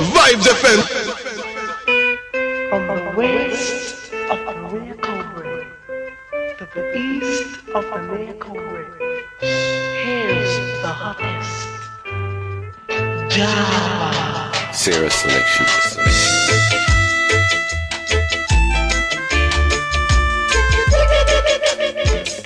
Vibes FM. From the west of America Way to the east of America Way, here's the hottest Java. Sarah Selection.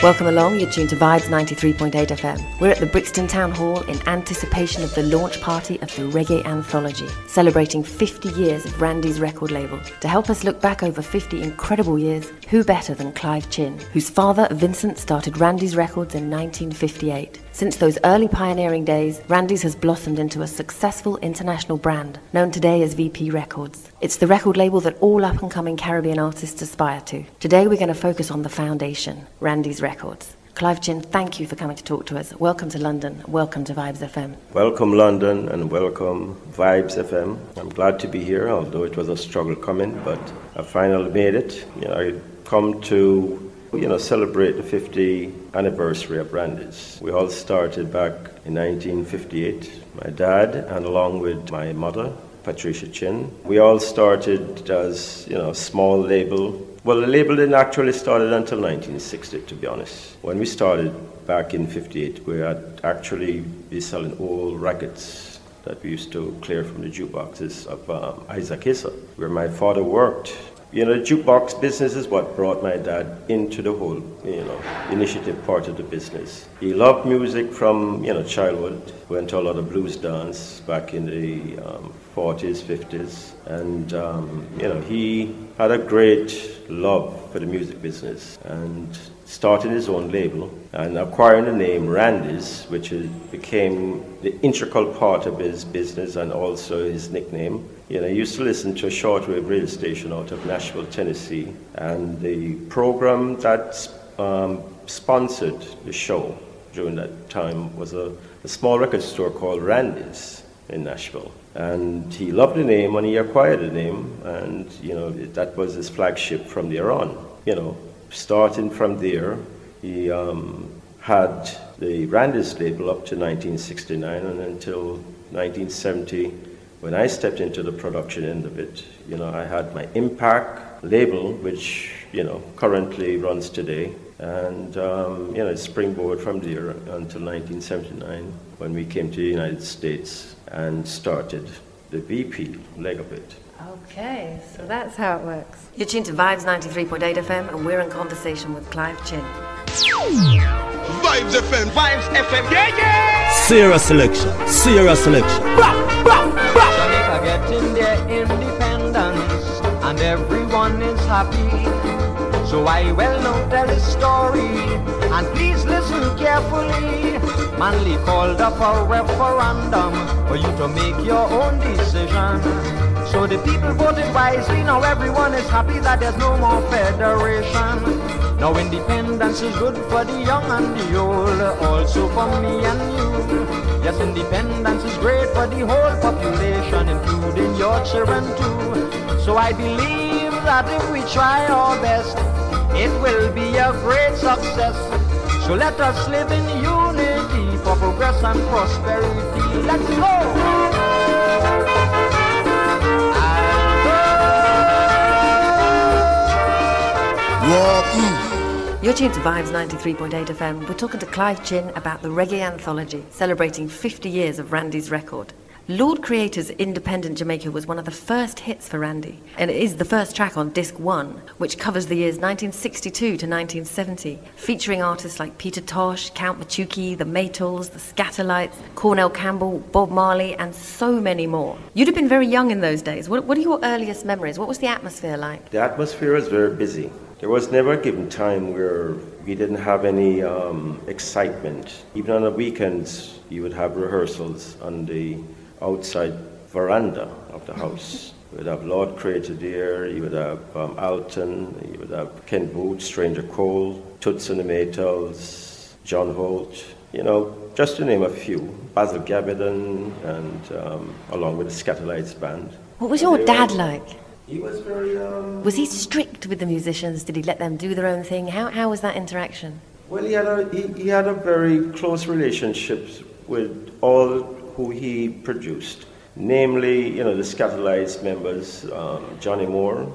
Welcome along, you're tuned to Vibes 93.8 FM. We're at the Brixton Town Hall in anticipation of the launch party of the Reggae Anthology, celebrating 50 years of Randy's record label. To help us look back over 50 incredible years, who better than Clive Chin, whose father, Vincent, started Randy's Records in 1958. Since those early pioneering days, Randy's has blossomed into a successful international brand, known today as VP Records. It's the record label that all up and coming Caribbean artists aspire to. Today we're going to focus on the foundation, Randy's Records. Clive Chin, thank you for coming to talk to us. Welcome to London. Welcome to Vibes FM. Welcome, London, and welcome, Vibes FM. I'm glad to be here, although it was a struggle coming, but I finally made it. You know, I come to you know, celebrate the 50th anniversary of Randy's. We all started back in 1958. My dad, and along with my mother, Patricia Chin. We all started as, you know, a small label. Well, the label didn't actually start until 1960, to be honest. When we started back in 58, we had actually be selling old records that we used to clear from the jukeboxes of um, Isaac Issa, where my father worked you know, the jukebox business is what brought my dad into the whole, you know, initiative part of the business. He loved music from, you know, childhood. Went to a lot of blues dance back in the um, 40s, 50s. And, um, you know, he had a great love for the music business and started his own label and acquiring the name Randy's, which became the integral part of his business and also his nickname. You know, I used to listen to a shortwave radio station out of Nashville, Tennessee, and the program that um, sponsored the show during that time was a, a small record store called Randy's in Nashville. And he loved the name and he acquired the name, and you know that was his flagship from there on. You know, starting from there, he um, had the Randy's label up to 1969 and until 1970 when I stepped into the production end of it. You know, I had my Impact label, which, you know, currently runs today. And, um, you know, it's springboard from there until 1979 when we came to the United States and started the VP leg of it. Okay, so that's how it works. You're tuned to Vibes 93.8 FM, and we're in conversation with Clive Chin. Vibes FM. Vibes FM. Yeah, yeah. Sierra selection. Sierra selection. Jamaica getting their independence, and everyone is happy. So I will now tell a story, and please listen carefully. Manley called up a referendum for you to make your own decision. So the people voted wisely, now everyone is happy that there's no more federation. Now independence is good for the young and the old, also for me and you. Yes, independence is great for the whole population, including your children too. So I believe that if we try our best, it will be a great success. So let us live in unity for progress and prosperity. Let's go! You're tuned to Vibes 93.8 FM. We're talking to Clive Chin about the Reggae Anthology, celebrating 50 years of Randy's record. Lord Creator's Independent Jamaica was one of the first hits for Randy, and it is the first track on disc one, which covers the years 1962 to 1970, featuring artists like Peter Tosh, Count Machuki, the Maytals, the Skatalites, Cornell Campbell, Bob Marley, and so many more. You'd have been very young in those days. What, what are your earliest memories? What was the atmosphere like? The atmosphere was very busy. There was never a given time where we didn't have any um, excitement. Even on the weekends, you would have rehearsals on the outside veranda of the house. You would have Lord Creator there, you would have um, Alton, you would have Ken Boothe, Stranger Cole, Toots and the Maytals, John Holt, you know, just to name a few. Basil Gabbidon, and um, along with the Skatalites Band. What was your dad like? He was very. Um, Was he strict with the musicians? Did he let them do their own thing? How, how was that interaction? Well, he had a he, he had a very close relationship with all who he produced. namely, you know, the Skatalites members, um, Johnny Moore,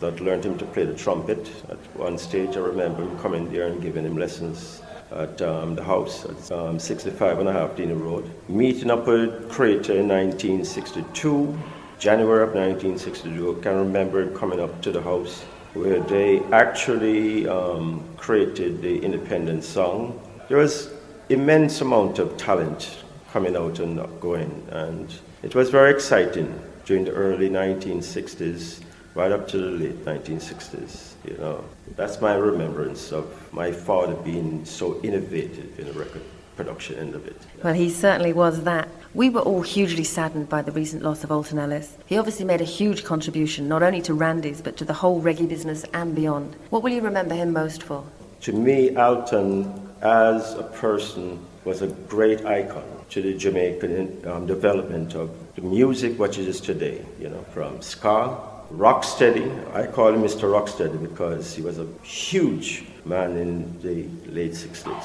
that learned him to play the trumpet. At one stage, I remember him coming there and giving him lessons at um, the house at um, 65 and a half Dina Road. Meeting up with Creator in 1962, January of 1962, I can remember coming up to the house where they actually um, created the independent song. There was immense amount of talent coming out and going, and it was very exciting during the early 1960s, right up to the late 1960s. You know, that's my remembrance of my father being so innovative in the record production end of it. Well, he certainly was that. We were all hugely saddened by the recent loss of Alton Ellis. He obviously made a huge contribution, not only to Randy's, but to the whole reggae business and beyond. What will you remember him most for? To me, Alton, as a person, was a great icon to the Jamaican um, development of the music, what it is today, you know, from ska, rocksteady. I call him Mr. Rocksteady because he was a huge man in the late 60s.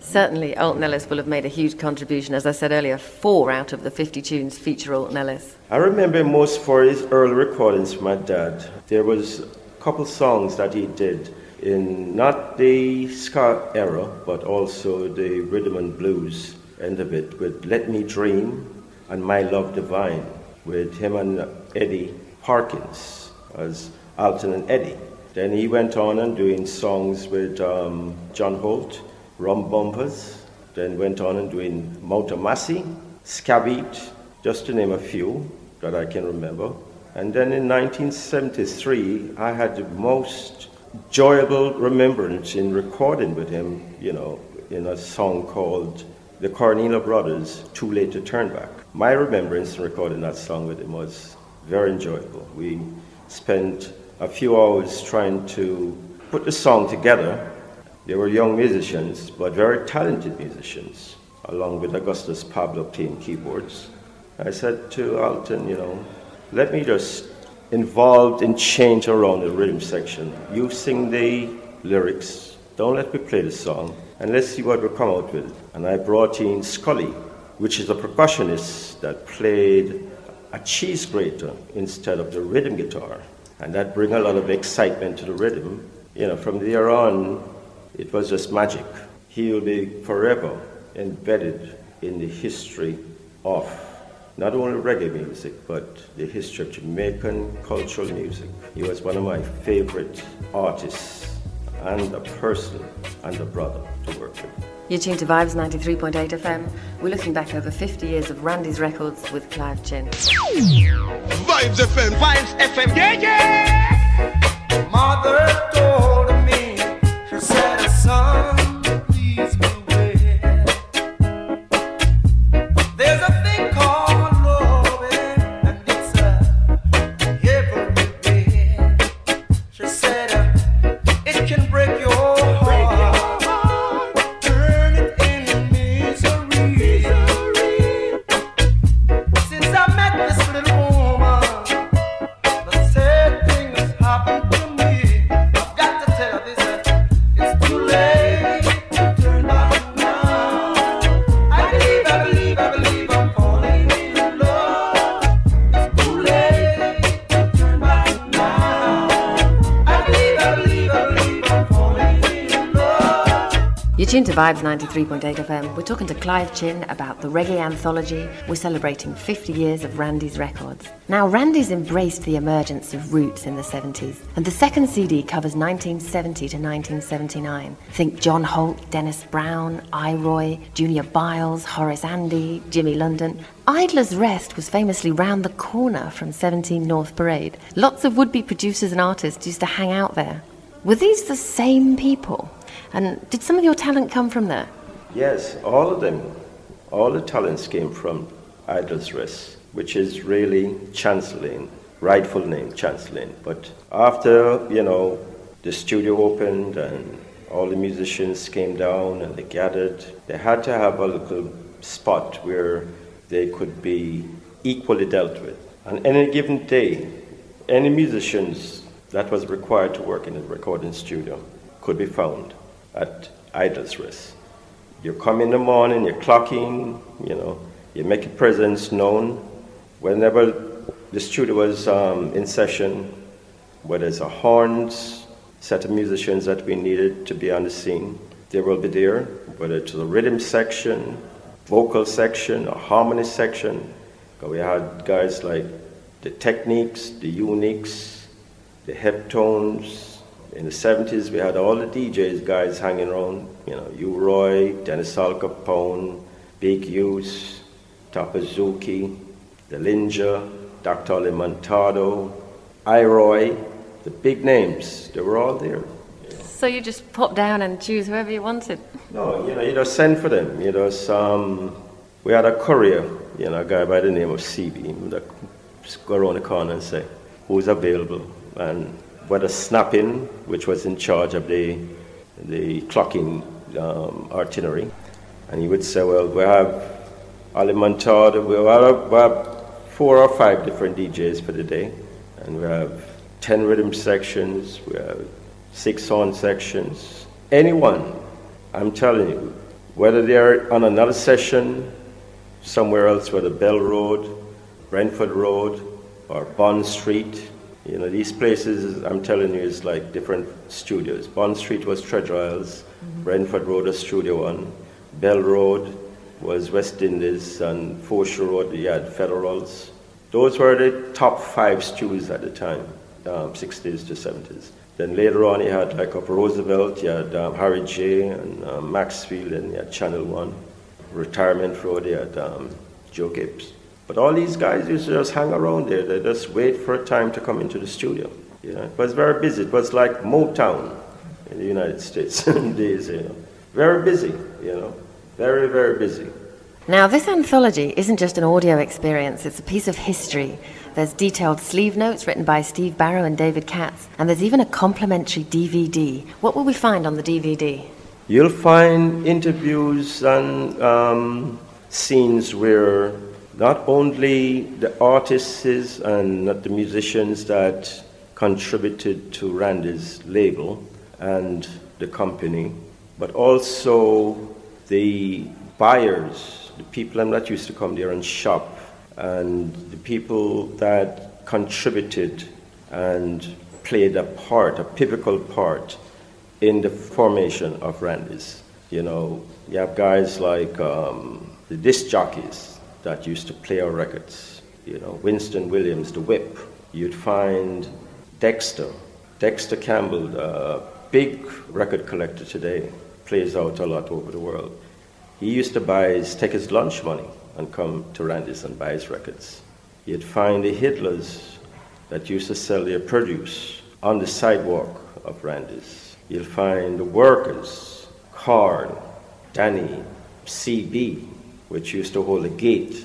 Certainly, Alton Ellis will have made a huge contribution. As I said earlier, four out of the 50 tunes feature Alton Ellis. I remember most for his early recordings with my dad. There was a couple songs that he did in not the ska era, but also the rhythm and blues end of it with Let Me Dream and My Love Divine with him and Eddie Perkins as Alton and Eddie. Then he went on and doing songs with um, John Holt, Rum Bumpers, then went on and doing Motomasi, Scabbit, just to name a few that I can remember. And then in 1973, I had the most enjoyable remembrance in recording with him, you know, in a song called The Cornelius Brothers, Too Late to Turn Back. My remembrance in recording that song with him was very enjoyable. We spent a few hours trying to put the song together. They were young musicians, but very talented musicians, along with Augustus Pablo playing keyboards. I said to Alton, you know, let me just involved in change around the rhythm section. You sing the lyrics, don't let me play the song, and let's see what we come out with. And I brought in Scully, which is a percussionist that played a cheese grater instead of the rhythm guitar. And that bring a lot of excitement to the rhythm. You know, from there on, it was just magic. He will be forever embedded in the history of not only reggae music, but the history of Jamaican cultural music. He was one of my favorite artists and a person and a brother to work with. You're tuned to Vibes 93.8 FM. We're looking back over 50 years of Randy's records with Clive Chin. Vibes FM. Vibes FM. Yeah, yeah. Mother tuned to Vibes 93.8 FM. We're talking to Clive Chin about the reggae anthology. We're celebrating 50 years of Randy's records. Now, Randy's embraced the emergence of roots in the 70s, and the second CD covers 1970 to 1979. Think John Holt, Dennis Brown, I-Roy, Junior Byles, Horace Andy, Jimmy London. Idler's Rest was famously round the corner from 17 North Parade. Lots of would be producers and artists used to hang out there. Were these the same people? And did some of your talent come from there? Yes, all of them. All the talents came from Idler's Rest, which is really Chance Lane, rightful name, Chance Lane. But after, you know, the studio opened and all the musicians came down and they gathered, they had to have a little spot where they could be equally dealt with. On any given day, any musicians that was required to work in a recording studio could be found at Idler's Rest. You come in the morning, you clock in, you know, you make your presence known, whenever the studio was um, in session, whether it's a horns set of musicians that we needed to be on the scene, they will be there, whether it's the rhythm section, vocal section, or harmony section. We had guys like the techniques, the Uniques, the Heptones. In the 70s, we had all the DJs guys hanging around, you know, U-Roy, Dennis Alcapone, Big Youth, Tapazuki, the Linja, Dr. Alimantado, I-Roy, the big names, they were all there. So you just pop down and choose whoever you wanted? No, you know, you just send for them. You know, some, um, we had a courier, you know, a guy by the name of CB, that go around the corner and say, who's available? And whether Snapping, which was in charge of the, the clocking um, itinerary, and he would say, well, we have Alimantado, we have, we have four or five different DJs for the day, and we have 10 rhythm sections, we have six horn sections. Anyone, I'm telling you, whether they're on another session somewhere else, whether Bell Road, Brentford Road, or Bond Street, you know, these places, I'm telling you, is like different studios. Bond Street was Treasure Isles, mm-hmm. Brentford Road was Studio One, Bell Road was West Indies, and Foreshore Road, you had Federals. Those were the top five studios at the time, um, 60s to 70s. Then later on, you had like up Roosevelt, you had um, Harry J. and um, Maxfield, and you had Channel One. Retirement Road, you had um, Joe Gibbs. But all these guys used to just hang around there. They just wait for a time to come into the studio. You know, it was very busy. It was like Motown in the United States days. You know, very busy. You know, very very busy. Now, this anthology isn't just an audio experience, it's a piece of history. There's detailed sleeve notes written by Steve Barrow and David Katz, and there's even a complimentary DVD. What will we find on the DVD? You'll find interviews and um, scenes where not only the artists and not the musicians that contributed to Randy's label and the company, but also the buyers the people that used to come there and shop, and the people that contributed and played a part, a pivotal part in the formation of Randy's. You know, you have guys like um, the disc jockeys that used to play our records. You know, Winston Williams, the whip. You'd find Dexter, Dexter Campbell, a big record collector today, plays out a lot over the world. He used to buy his, take his lunch money and come to Randy's and buy his records. You'd find the higglers that used to sell their produce on the sidewalk of Randy's. You'll find the workers, Carl, Danny, CB, which used to hold a gate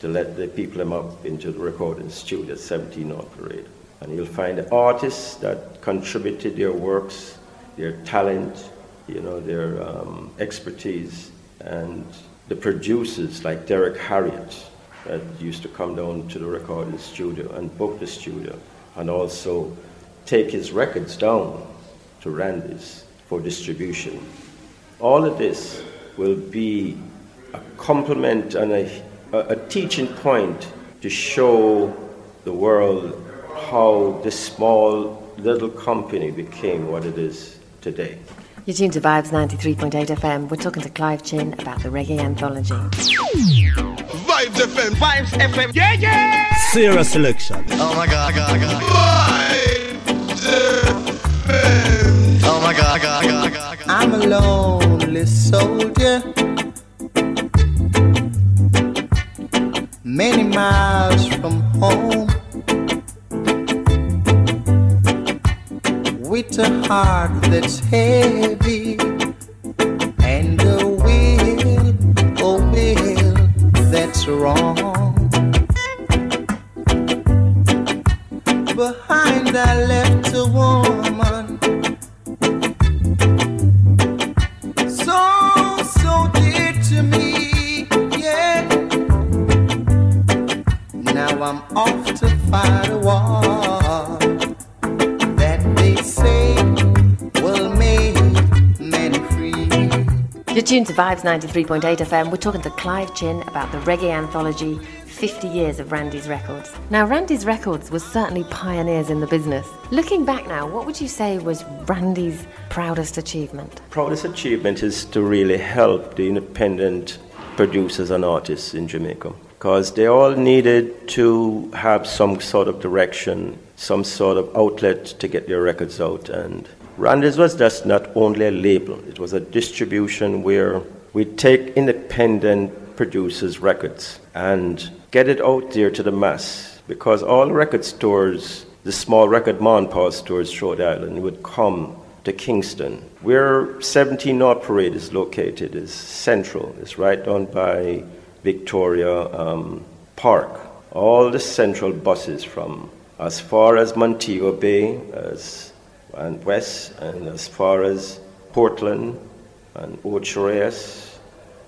to let the people come up into the recording studio at 17 North Parade. And you'll find the artists that contributed their works, their talent, you know, their um, expertise and the producers like Derrick Harriott that used to come down to the recording studio and book the studio and also take his records down to Randy's for distribution. All of this will be a complement and a, a teaching point to show the world how this small little company became what it is today. You're tuned to Vibes 93.8 FM. We're talking to Clive Chin about the reggae anthology. Vibes FM. Vibes FM. Yeah, yeah. Sierra Selection. Oh my god, god, god. Vibes FM. Oh my god, god, god, god. I'm a lonely soldier. Many miles from home. with a heart that's heavy and a will, a will that's wrong. To Vibes 93.8 FM. We're talking to Clive Chin about the reggae anthology 50 years of Randy's Records. Now, Randy's Records was certainly pioneers in the business. Looking back now, what would you say was Randy's proudest achievement? Proudest achievement is to really help the independent producers and artists in Jamaica because they all needed to have some sort of direction, some sort of outlet to get their records out. And Randy's was just not only a label, it was a distribution where we take independent producers' records and get it out there to the mass because all record stores, the small record man power stores the island, would come to Kingston. Where 17 North Parade is located is central. It's right down by Victoria um, Park. All the central buses from as far as Montego Bay as, and west, and as far as Portland and Ocho Rios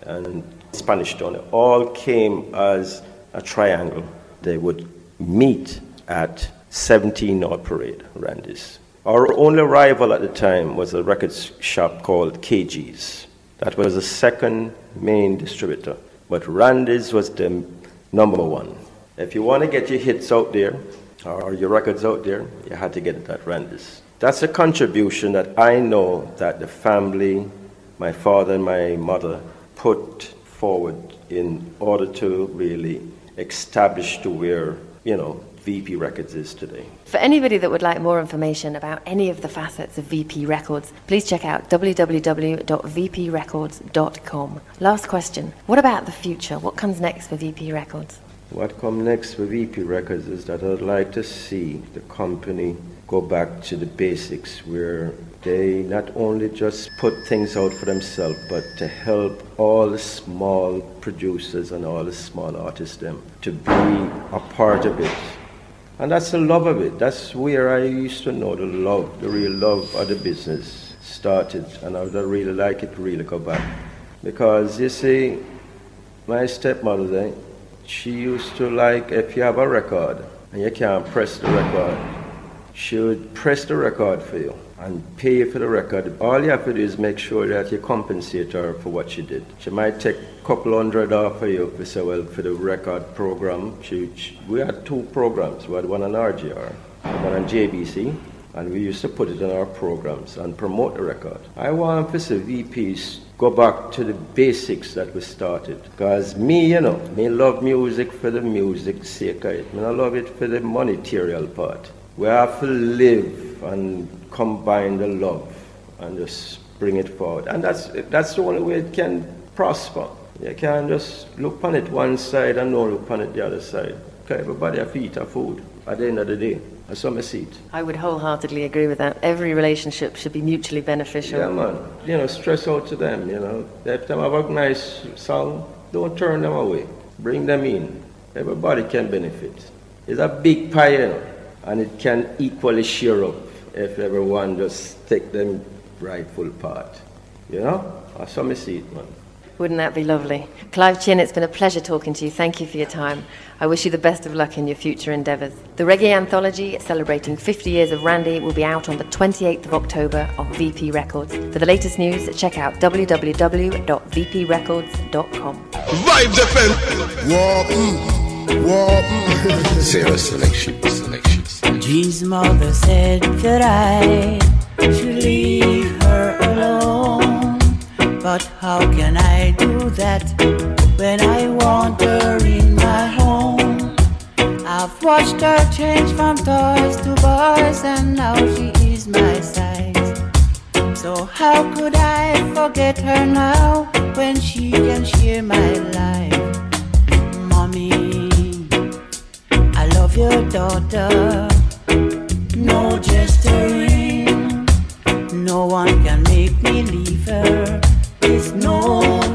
and Spanish Town, all came as a triangle. They would meet at 17 North Parade, Randy's. Our only rival at the time was a record shop called KG's. That was the second main distributor. But Randy's was the number one. If you want to get your hits out there or your records out there, you had to get it at Randy's. That's a contribution that I know that the family, my father and my mother, put forward in order to really establish to where, you know, VP Records is today. For anybody that would like more information about any of the facets of VP Records, please check out www.vprecords.com. Last question What about the future? What comes next for VP Records? What comes next for VP Records is that I'd like to see the company go back to the basics where they not only just put things out for themselves, but to help all the small producers and all the small artists them to be a part of it. And that's the love of it. That's where I used to know the love, the real love of the business started. And I would really like it to really go back. Because you see, my stepmother, then, she used to like if you have a record and you can't press the record, she would press the record for you and pay you for the record. All you have to do is make sure that you compensate her for what she did. She might take a couple hundred off for you for say, well, for the record program. She, she, we had two programs. We had one on RJR, one on JBC, and we used to put it in our programs and promote the record. I want for the VPs go back to the basics that we started. Because me, you know, me love music for the music's sake it. Me I love it for the monetarial part. We have to live and combine the love and just bring it forward. And that's, that's the only way it can prosper. You can't just look on it one side and not look on it the other side. Everybody have to eat our food at the end of the day. That's some seat. I would wholeheartedly agree with that. Every relationship should be mutually beneficial. Yeah, man. You know, stress out to them, you know. If they have a nice song, don't turn them away. Bring them in. Everybody can benefit. It's a big pie, you know, and it can equally share up if everyone just take them rightful part. You know? That's some seat, man. Wouldn't that be lovely? Clive Chin, it's been a pleasure talking to you. Thank you for your time. I wish you the best of luck in your future endeavours. The Reggae Anthology, celebrating 50 years of Randy, will be out on the 28th of October on VP Records. For the latest news, check out www.vprecords.com. Vibes FM. Walking, walking. Sarah selection, selection. G's mother said that I should leave her alone. But how can I do that when I want her in my home? I've watched her change from toys to boys, and now she is my size. So how could I forget her now when she can share my life? Mommy, I love your daughter. No gesturing, no one can make me leave her. It's no